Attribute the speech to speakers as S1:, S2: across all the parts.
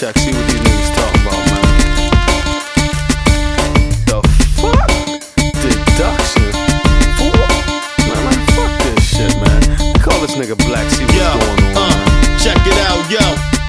S1: check, see what these niggas talking about, man. The fuck? Deduction? What? Man, man, fuck this shit, man. Call this nigga Black, see what's
S2: Yo,
S1: going on,
S2: uh,
S1: man.
S2: check it out, yo.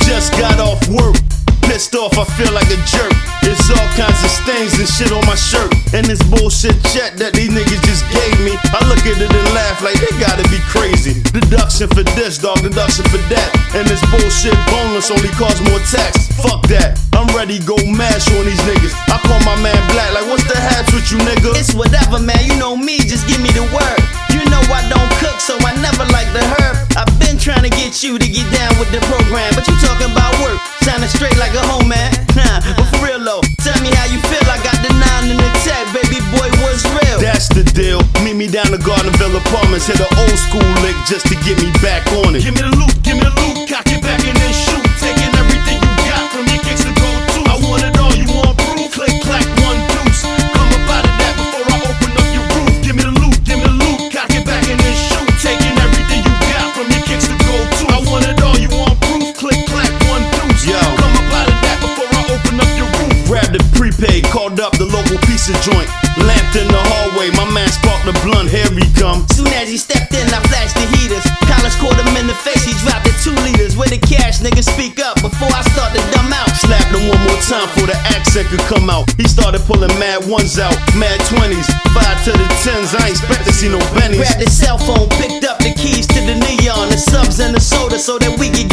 S2: Just got off work. Pissed off, I feel like a jerk. It's all kinds of stains and shit on my shirt. And this bullshit check that these niggas just gave me. I look at it and laugh like they gotta crazy. Deduction for this, dog, deduction for that. And this bullshit bonus only cause more tax. Fuck that. I'm ready go mash on these niggas. I call my man Black, like, what's the haps with you, nigga?
S3: It's whatever, man. You know me, just give me the word. You know I don't cook, so I never like the herb. I've been trying to get you to
S2: Apartments. Hit an old school lick just to get me back on it. Give me the loot, give me the loot, cock it back and then shoot. Taking everything you got from your kicks to go to. I want it all, you want proof? Click, clack, one deuce. Come up out of that before I open up your roof. Give me the loot, give me the loot, cock it back and then shoot. Taking everything you got from your kicks to go to. I want it all, you want proof? Click, clack, one deuce. Yo. Come up out of that before I open up your roof. Grabbed the prepaid, called up the local pizza joint. Lamped in the hallway, my man sparked the blunt, here he come.
S3: Soon as he stepped in, I flashed the heaters. College caught him in the face, he dropped the two liters. With the cash, nigga, speak up before I start to dumb out.
S2: Slapped him one more time for the accent could come out. He started pulling mad ones out, mad twenties, five to the tens. I ain't expect to see no bennies.
S3: Grabbed the cell phone, picked up the keys to the neon, the subs and the soda so that we could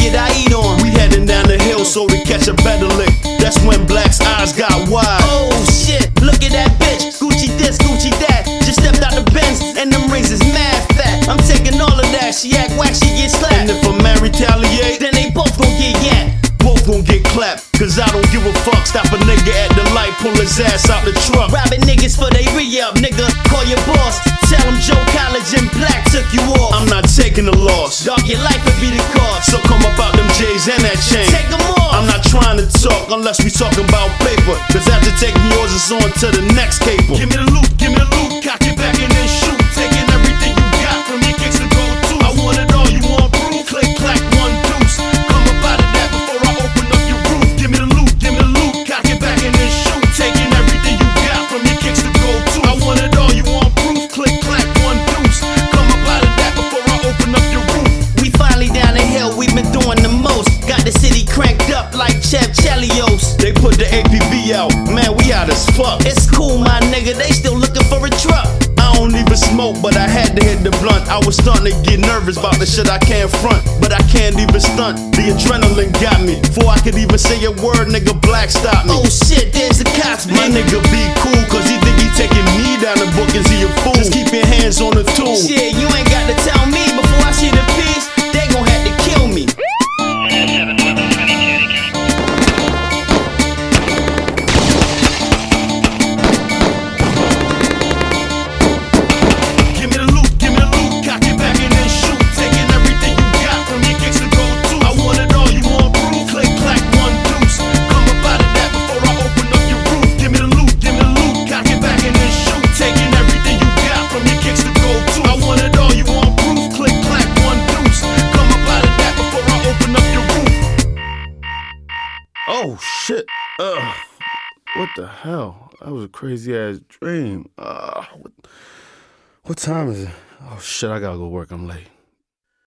S3: that. She act whack, she get slapped.
S2: And if a man retaliate,
S3: Then they both gon' get yanked.
S2: both gon' get clapped. Cause I don't give a fuck. Stop a nigga at the light, pull his ass out the truck.
S3: Robbing niggas for they re-up, nigga. Call your boss. Tell him Joe College and Black took you off.
S2: I'm not taking the loss.
S3: Dog, your life would be the cost.
S2: So come up out them J's and that chain.
S3: Take 'em off.
S2: I'm not trying to talk unless we talking about paper. Cause after taking yours, it's on to the next caper. Give me the man, we out as fuck.
S3: It's cool, my nigga, they still looking for a truck.
S2: I don't even smoke, but I had to hit the blunt. I was starting to get nervous about the shit I can't front, but I can't even stunt. The adrenaline got me. Before I could even say a word, nigga, black stop me.
S3: Oh shit, there's the cops,
S2: My nigga be cool, cause he think he taking me down the book, is he a fool? Just keep your hands on the tool.
S3: Shit, you ain't got to tell me
S2: Oh shit. Ugh. What the hell? That was a crazy ass dream. Uh, what, what time is it? Oh shit, I gotta go work. I'm late.